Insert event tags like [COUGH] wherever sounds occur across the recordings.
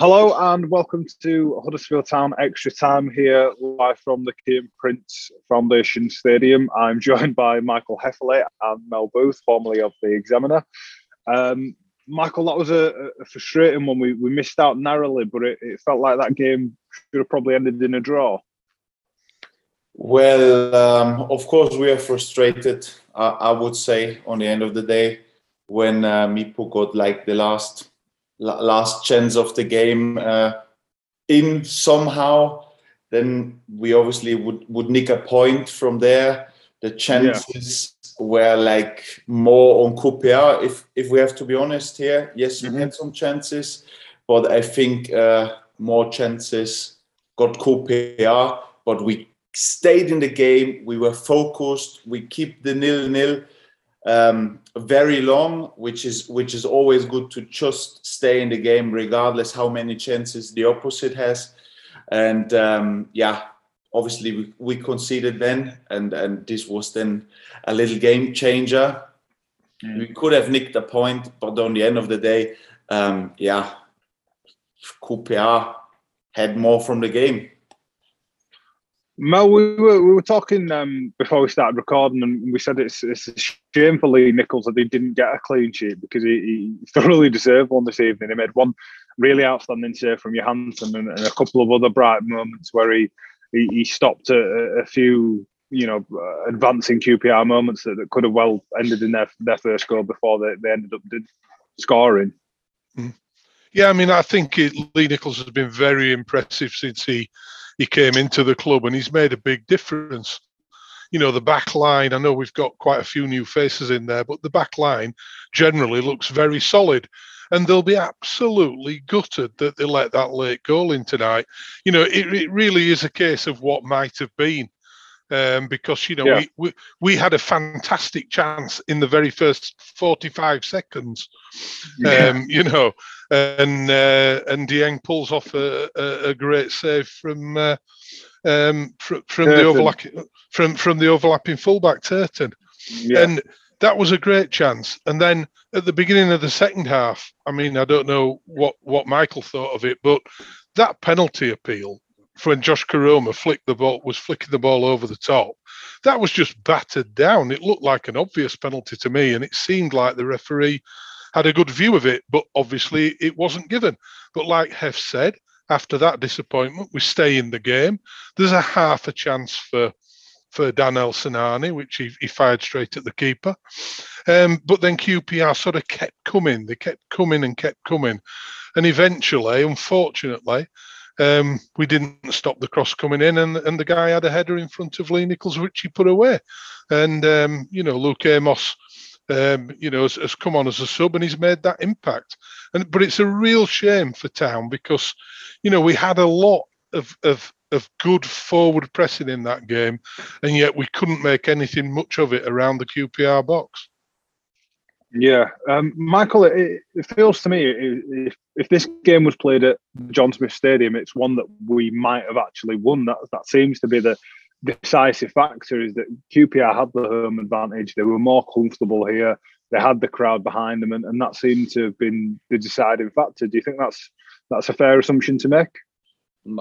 Hello and welcome to Huddersfield Town Extra Time here live from the Kiyan Prince Foundation Stadium. I'm joined by Michael Hefele and Mel Booth, formerly of the Examiner. Um, Michael, that was a, a, frustrating one. We, we missed out narrowly, but it, it, felt like that game should have probably ended in a draw. Well, um, of course, we are frustrated, uh, I would say, on the end of the day when uh, Mipo got like the last last chance of the game uh, in somehow, then we obviously would, would nick a point from there. The chances yeah. were like more on QPR, if if we have to be honest here. Yes, mm-hmm. we had some chances, but I think uh, more chances got QPR, but we stayed in the game. We were focused. We keep the nil nil um, very long, which is which is always good to just stay in the game, regardless how many chances the opposite has. And um, yeah, obviously we, we conceded then, and and this was then a little game changer. Mm. We could have nicked a point, but on the end of the day, um, yeah, QPR had more from the game. Mel, we were, we were talking um, before we started recording, and we said it's, it's a shame for Lee Nicholls that he didn't get a clean sheet because he, he thoroughly deserved one this evening. He made one really outstanding save from Johansen and, and, a couple of other bright moments where he he, he stopped a, a, few you know advancing QPR moments that, that, could have well ended in their their first goal before they, they ended up did scoring. Mm. Yeah, I mean, I think it, Lee Nicholls has been very impressive since he he came into the club and he's made a big difference. You know, the back line, I know we've got quite a few new faces in there, but the back line generally looks very solid. And they'll be absolutely gutted that they let that late goal in tonight. You know, it, it really is a case of what might have been. Um, because you know yeah. we, we we had a fantastic chance in the very first 45 seconds yeah. um, you know and uh, and Dieng pulls off a, a, a great save from uh, um, from, from the overlapping from from the overlapping fullback Turton, yeah. and that was a great chance. And then at the beginning of the second half, I mean, I don't know what what Michael thought of it, but that penalty appeal when Josh Koroma flicked the ball was flicking the ball over the top. That was just battered down. It looked like an obvious penalty to me, and it seemed like the referee had a good view of it, but obviously it wasn't given. But like Hef said, after that disappointment, we stay in the game. There's a half a chance for for Danel Sinani, which he, he fired straight at the keeper. Um, but then QPR sort of kept coming. They kept coming and kept coming. And eventually, unfortunately, um, we didn't stop the cross coming in, and, and the guy had a header in front of Lee Nicholls, which he put away. And, um, you know, Luke Amos um, you know, has, has, come on as a sub and he's made that impact. And but it's a real shame for Town because, you know, we had a lot of of of good forward pressing in that game, and yet we couldn't make anything much of it around the QPR box. Yeah, um, Michael, it, it, feels to me if, if this game was played at John Smith Stadium, it's one that we might have actually won. That that seems to be the decisive factor is that QPR had the home advantage. They were more comfortable here. They had the crowd behind them, and, and that seemed to have been the deciding factor. Do you think that's that's a fair assumption to make?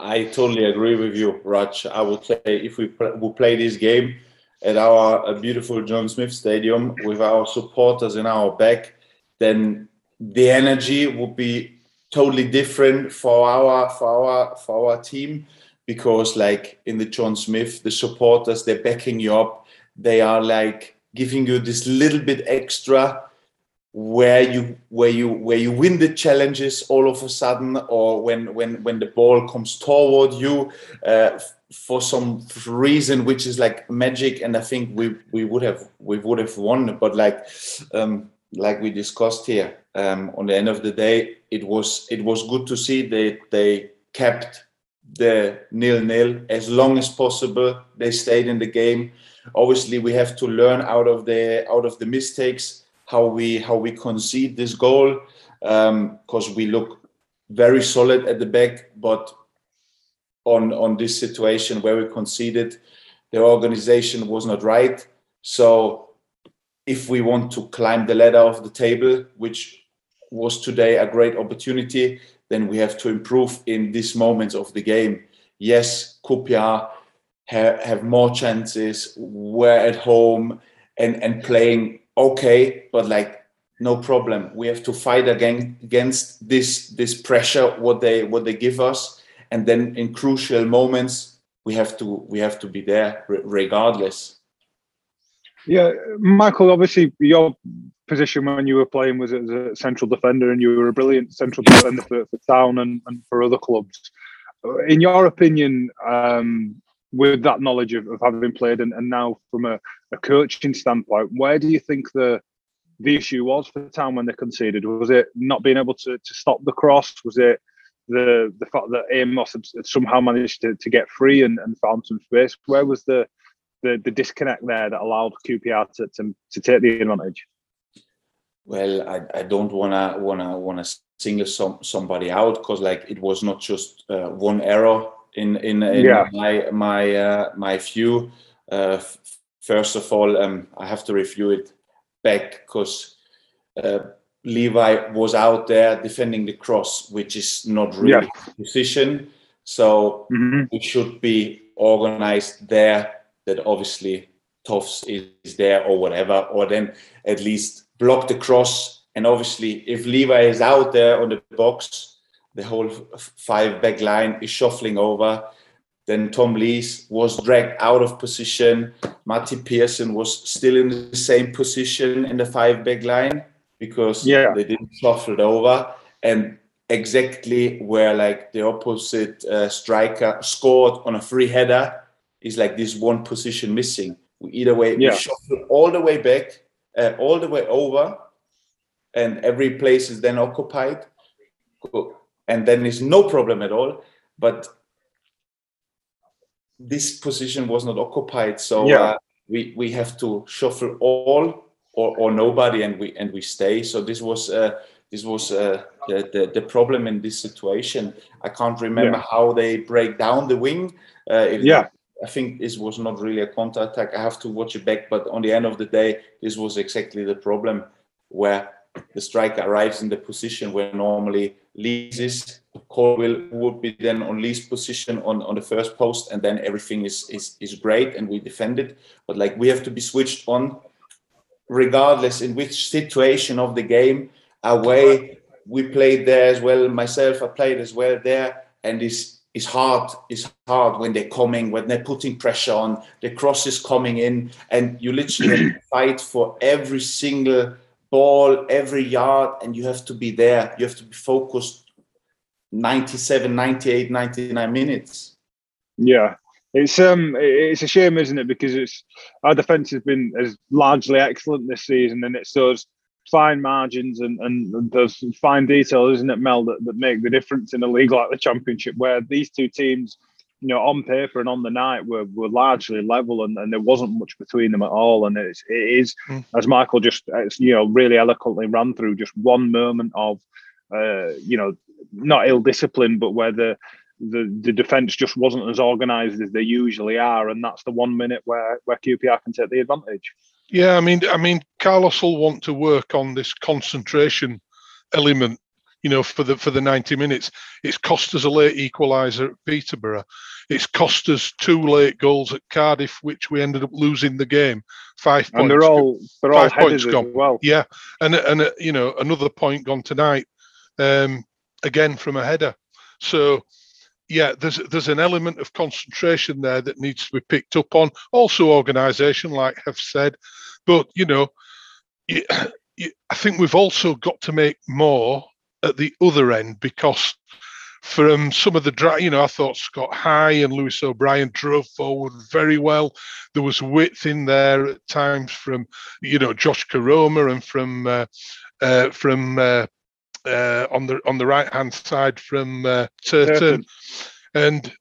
I totally agree with you, Raj. I would say if we pl- would play this game at our beautiful John Smith Stadium with our supporters in our back, then the energy would be totally different for our for our for our team because like in the John Smith, the supporters they're backing you up. They are like giving you this little bit extra where you where you where you win the challenges all of a sudden or when when when the ball comes toward you uh, for some reason which is like magic and i think we we would have we would have won but like um like we discussed here um on the end of the day it was it was good to see that they kept the nil nil as long as possible. They stayed in the game. Obviously, we have to learn out of the out of the mistakes how we how we concede this goal because um, we look very solid at the back, but on on this situation where we conceded, the organization was not right. So if we want to climb the ladder of the table, which was today a great opportunity, then we have to improve in these moments of the game. Yes, QPR have, have more chances, we're at home and, and playing okay, but like no problem. We have to fight against against this this pressure what they what they give us, and then in crucial moments we have to we have to be there regardless. Yeah, Michael. Obviously, your position when you were playing was as a central defender, and you were a brilliant central defender for, for Town and, and for other clubs. In your opinion, um, with that knowledge of, of having played and, and now from a, a, coaching standpoint, where do you think the the issue was for Town when they conceded? Was it not being able to, to stop the cross? Was it the the fact that Amos had, had somehow managed to, to get free and, and found some space? Where was the, the the disconnect there that allowed QPR to, to, to take the advantage? Well, I, I don't wanna wanna wanna single some somebody out because like it was not just uh, one error in in, in yeah. my my uh, my view. Uh, first of all, um, I have to review it back because uh, Levi was out there defending the cross, which is not really yeah. position. So mm-hmm. it should be organized there. That obviously Toffs is there or whatever, or then at least block the cross. And obviously, if Levi is out there on the box, the whole five back line is shuffling over. Then Tom Lees was dragged out of position. Matty Pearson was still in the same position in the five back line because yeah. they didn't shuffle it over. And exactly where like the opposite uh, striker scored on a free header is like this one position missing. We either way yeah. we shuffle all the way back, uh, all the way over, and every place is then occupied and then it's no problem at all. But this position was not occupied, so yeah. uh, we we have to shuffle all or, or nobody, and we and we stay. So this was uh, this was uh, the, the, the problem in this situation. I can't remember yeah. how they break down the wing. Uh, yeah. I think this was not really a counter attack. I have to watch it back, but on the end of the day, this was exactly the problem where the striker arrives in the position where normally Lees Colwill would be then on Lee's position on, on the first post, and then everything is, is is great and we defend it. But like we have to be switched on regardless in which situation of the game. Away, we played there as well. Myself, I played as well there, and it's it's hard. It's hard when they're coming, when they're putting pressure on. The cross is coming in, and you literally [CLEARS THROAT] fight for every single ball every yard and you have to be there you have to be focused 97 98 99 minutes yeah it's um it's a shame isn't it because it's our defense has been as largely excellent this season and it's those fine margins and, and those fine details isn't it mel that, that make the difference in a league like the championship where these two teams you know, on paper and on the night were, were largely level, and, and there wasn't much between them at all. And it's, it is, mm. as Michael just, you know, really eloquently ran through, just one moment of, uh, you know, not ill discipline, but where the the, the defense just wasn't as organised as they usually are, and that's the one minute where where QPR can take the advantage. Yeah, I mean, I mean, Carlos will want to work on this concentration element you know, for the for the 90 minutes. It's cost us a late equaliser at Peterborough. It's cost us two late goals at Cardiff, which we ended up losing the game. Five and points. they're all they're all points gone. well. Yeah, and and uh, you know another point gone tonight, um, again from a header. So yeah, there's there's an element of concentration there that needs to be picked up on. Also, organisation, like I've said, but you know, [COUGHS] I think we've also got to make more at the other end because from some of the dry, you know, I thought Scott High and Lewis O'Brien drove forward very well. There was width in there at times from, you know, Josh Koroma and from uh, uh, from uh, uh, on the on the right hand side from uh, Turton, and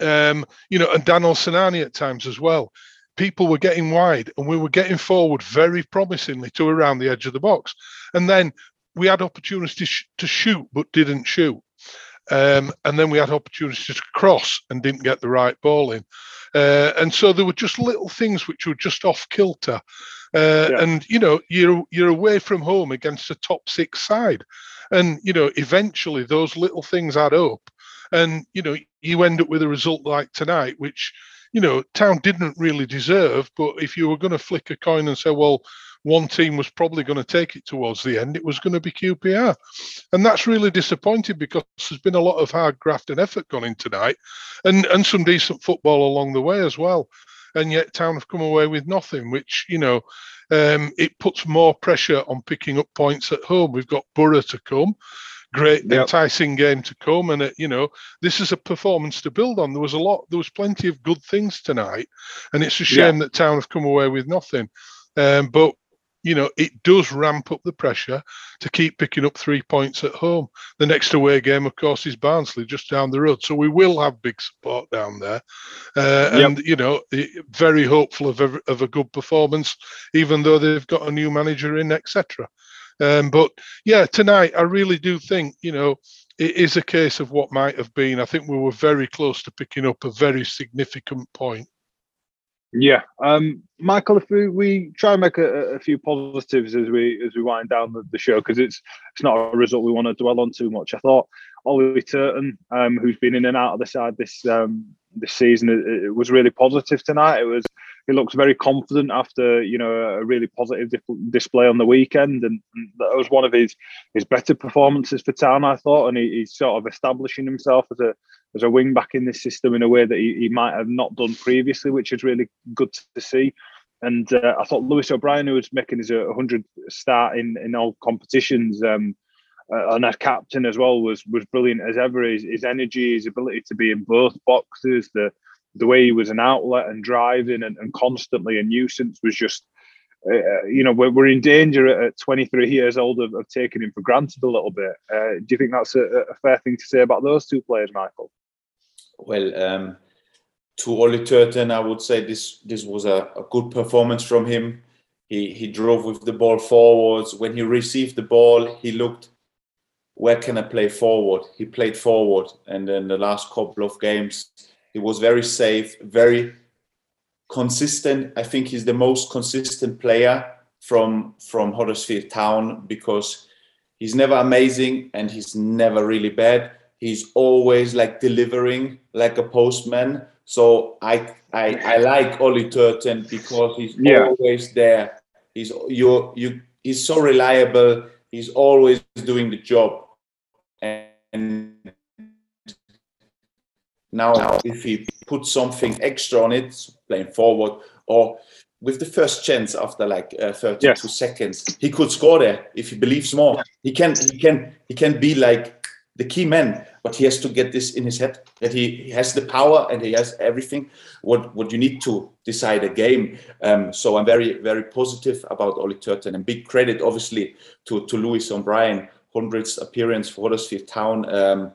um, you know, and Daniel Sinani at times as well. People were getting wide, and we were getting forward very promisingly to around the edge of the box. And then we had opportunities to shoot but didn't shoot. Um, and then we had opportunities to cross and didn't get the right ball in. Uh, and so there were just little things which were just off kilter. Uh, yeah. And you know, you're you're away from home against a top six side, and you know, eventually those little things add up, and you know, you end up with a result like tonight, which you know, Town didn't really deserve. But if you were going to flick a coin and say, well, one team was probably going to take it towards the end, it was going to be QPR. And that's really disappointing because there's been a lot of hard graft and effort gone in tonight and, and some decent football along the way as well. And yet Town have come away with nothing, which, you know, um, it puts more pressure on picking up points at home. We've got Boro to come great yep. enticing game to come and it, you know this is a performance to build on there was a lot there was plenty of good things tonight and it's a shame yeah. that town have come away with nothing um, but you know, it does ramp up the pressure to keep picking up three points at home. The next away game, of course, is Barnsley just down the road. So we will have big support down there. Uh, yep. And, you know, very hopeful of a, of a good performance, even though they've got a new manager in, etc. Um, but yeah, tonight, I really do think, you know, it is a case of what might have been. I think we were very close to picking up a very significant point. Yeah, um, Michael. If we, we try and make a, a, few positives as we as we wind down the, the show, because it's it's not a result we want to dwell on too much. I thought Ollie Turton, um, who's been in and out of the side this um, this season, it, it was really positive tonight. It was he looks very confident after you know a really positive display on the weekend, and, that was one of his his better performances for Town, I thought, and he, he's sort of establishing himself as a as a wing back in this system in a way that he, he might have not done previously, which is really good to see. And uh, I thought Lewis O'Brien, who was making his 100 start in in all competitions. Um, uh, and as captain as well was was brilliant as ever. His, his energy, his ability to be in both boxes, the the way he was an outlet and driving and, and constantly a nuisance was just uh, uh you know we're, we're in danger at 23 years old of, of taking him for granted a little bit. Uh, do you think that's a, a, fair thing to say about those two players michael? Well um, to Ollie Turton I would say this this was a, a good performance from him. He he drove with the ball forwards. When he received the ball he looked where can I play forward he played forward and then the last couple of games he was very safe, very consistent. I think he's the most consistent player from from Huddersfield Town because he's never amazing and he's never really bad. He's always like delivering like a postman. So I I, I like Ollie Turton because he's yeah. always there. He's you you he's so reliable. He's always doing the job. And now, if he puts something extra on it, playing forward, or with the first chance after like uh, 32 yes. seconds, he could score there if he believes more. He can, he can, he can be like the key man, but he has to get this in his head that he, he has the power and he has everything. What what you need to decide a game. Um, so I'm very very positive about Ollie Turton and big credit obviously to to Lewis O'Brien, hundredth appearance for Huddersfield Town. Um,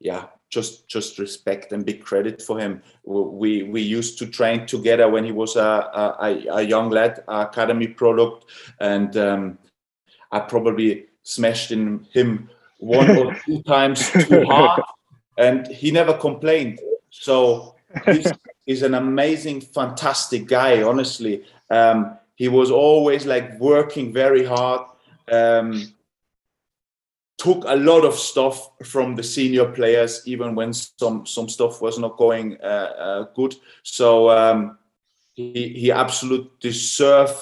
yeah, just just respect and big credit for him. We we used to train together when he was a a, a young lad, academy product, and um, I probably smashed in him one or two [LAUGHS] times too hard, and he never complained. So he's, he's an amazing, fantastic guy. Honestly, um, he was always like working very hard. Um, took a lot of stuff from the senior players, even when some some stuff was not going uh, uh, good. So um, he he absolutely deserved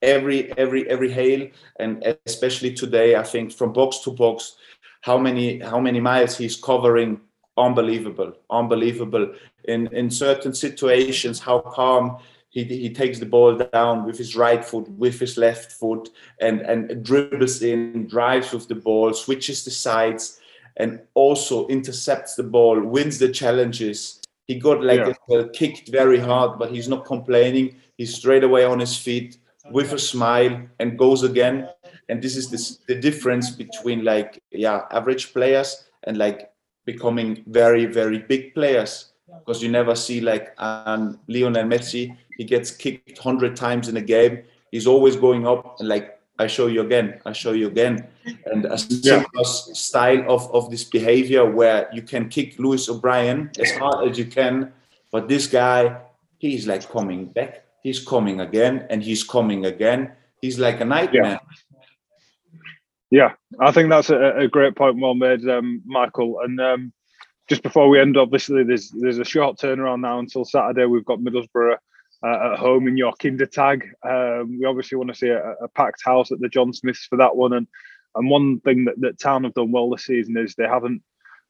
every every every hail, and especially today, I think from box to box, how many how many miles he's covering, unbelievable, unbelievable. In in certain situations, how calm he, he takes the ball down with his right foot, with his left foot, and, and dribbles in, drives with the ball, switches the sides, and also intercepts the ball, wins the challenges. He got like yeah. kicked very hard, but he's not complaining. He's straight away on his feet with a smile and goes again. And this is this, the difference between like yeah average players and like becoming very very big players because you never see like um, Lionel Messi. He gets kicked hundred times in a game. He's always going up and like I show you again, I show you again. And a similar yeah. style of, of this behavior where you can kick Lewis O'Brien as hard as you can, but this guy, he's like coming back, he's coming again, and he's coming again. He's like a nightmare. Yeah, yeah I think that's a, a great point, well made, um, Michael. And um, just before we end, obviously, there's there's a short turnaround now until Saturday. We've got Middlesbrough uh, at home in your Kindertag. Um, we obviously want to see a, a, packed house at the John Smiths for that one. And and one thing that, that Town have done well this season is they haven't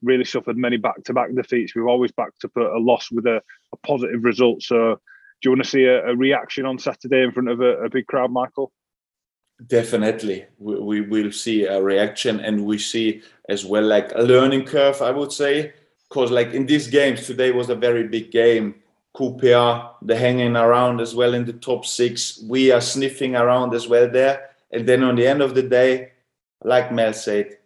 really suffered many back-to-back defeats. We've always backed up a, a loss with a, a, positive result. So, do you want to see a reaction on Saturday in front of a, big crowd, Michael? Definitely, we, we will see a reaction, and we see as well like a learning curve. I would say, because like in these games today was a very big game QPR, they're hanging around as well in the top six. We are sniffing around as well there. And then on the end of the day, like Mel said,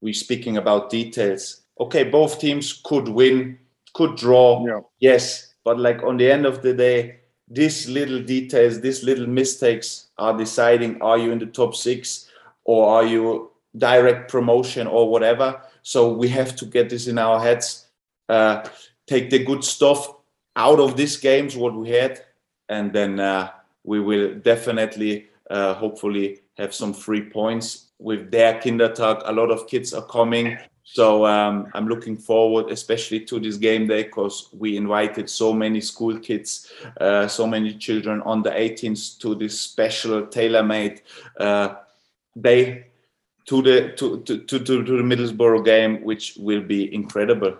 we're speaking about details. Okay, both teams could win, could draw, yeah. yes. But like on the end of the day, these little details, these little mistakes are deciding are you in the top six or are you direct promotion or whatever. So we have to get this in our heads. Uh, take the good stuff out of these games what we had, and then uh, we will definitely, uh, hopefully, have some free points with their Kindertag. A lot of kids are coming. So um, I'm looking forward, especially to this game day, because we invited so many school kids, uh, so many children on the 18th to this special tailor-made uh, day to the to, to, to, to the Middlesbrough game, which will be incredible.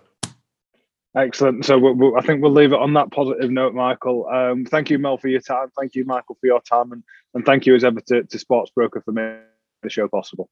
Excellent. So we'll, we'll, I think we'll leave it on that positive note, Michael. Um, thank you, Mel, for your time. Thank you, Michael, for your time, and, and thank you as ever to, to Sportsbroker for making the show possible.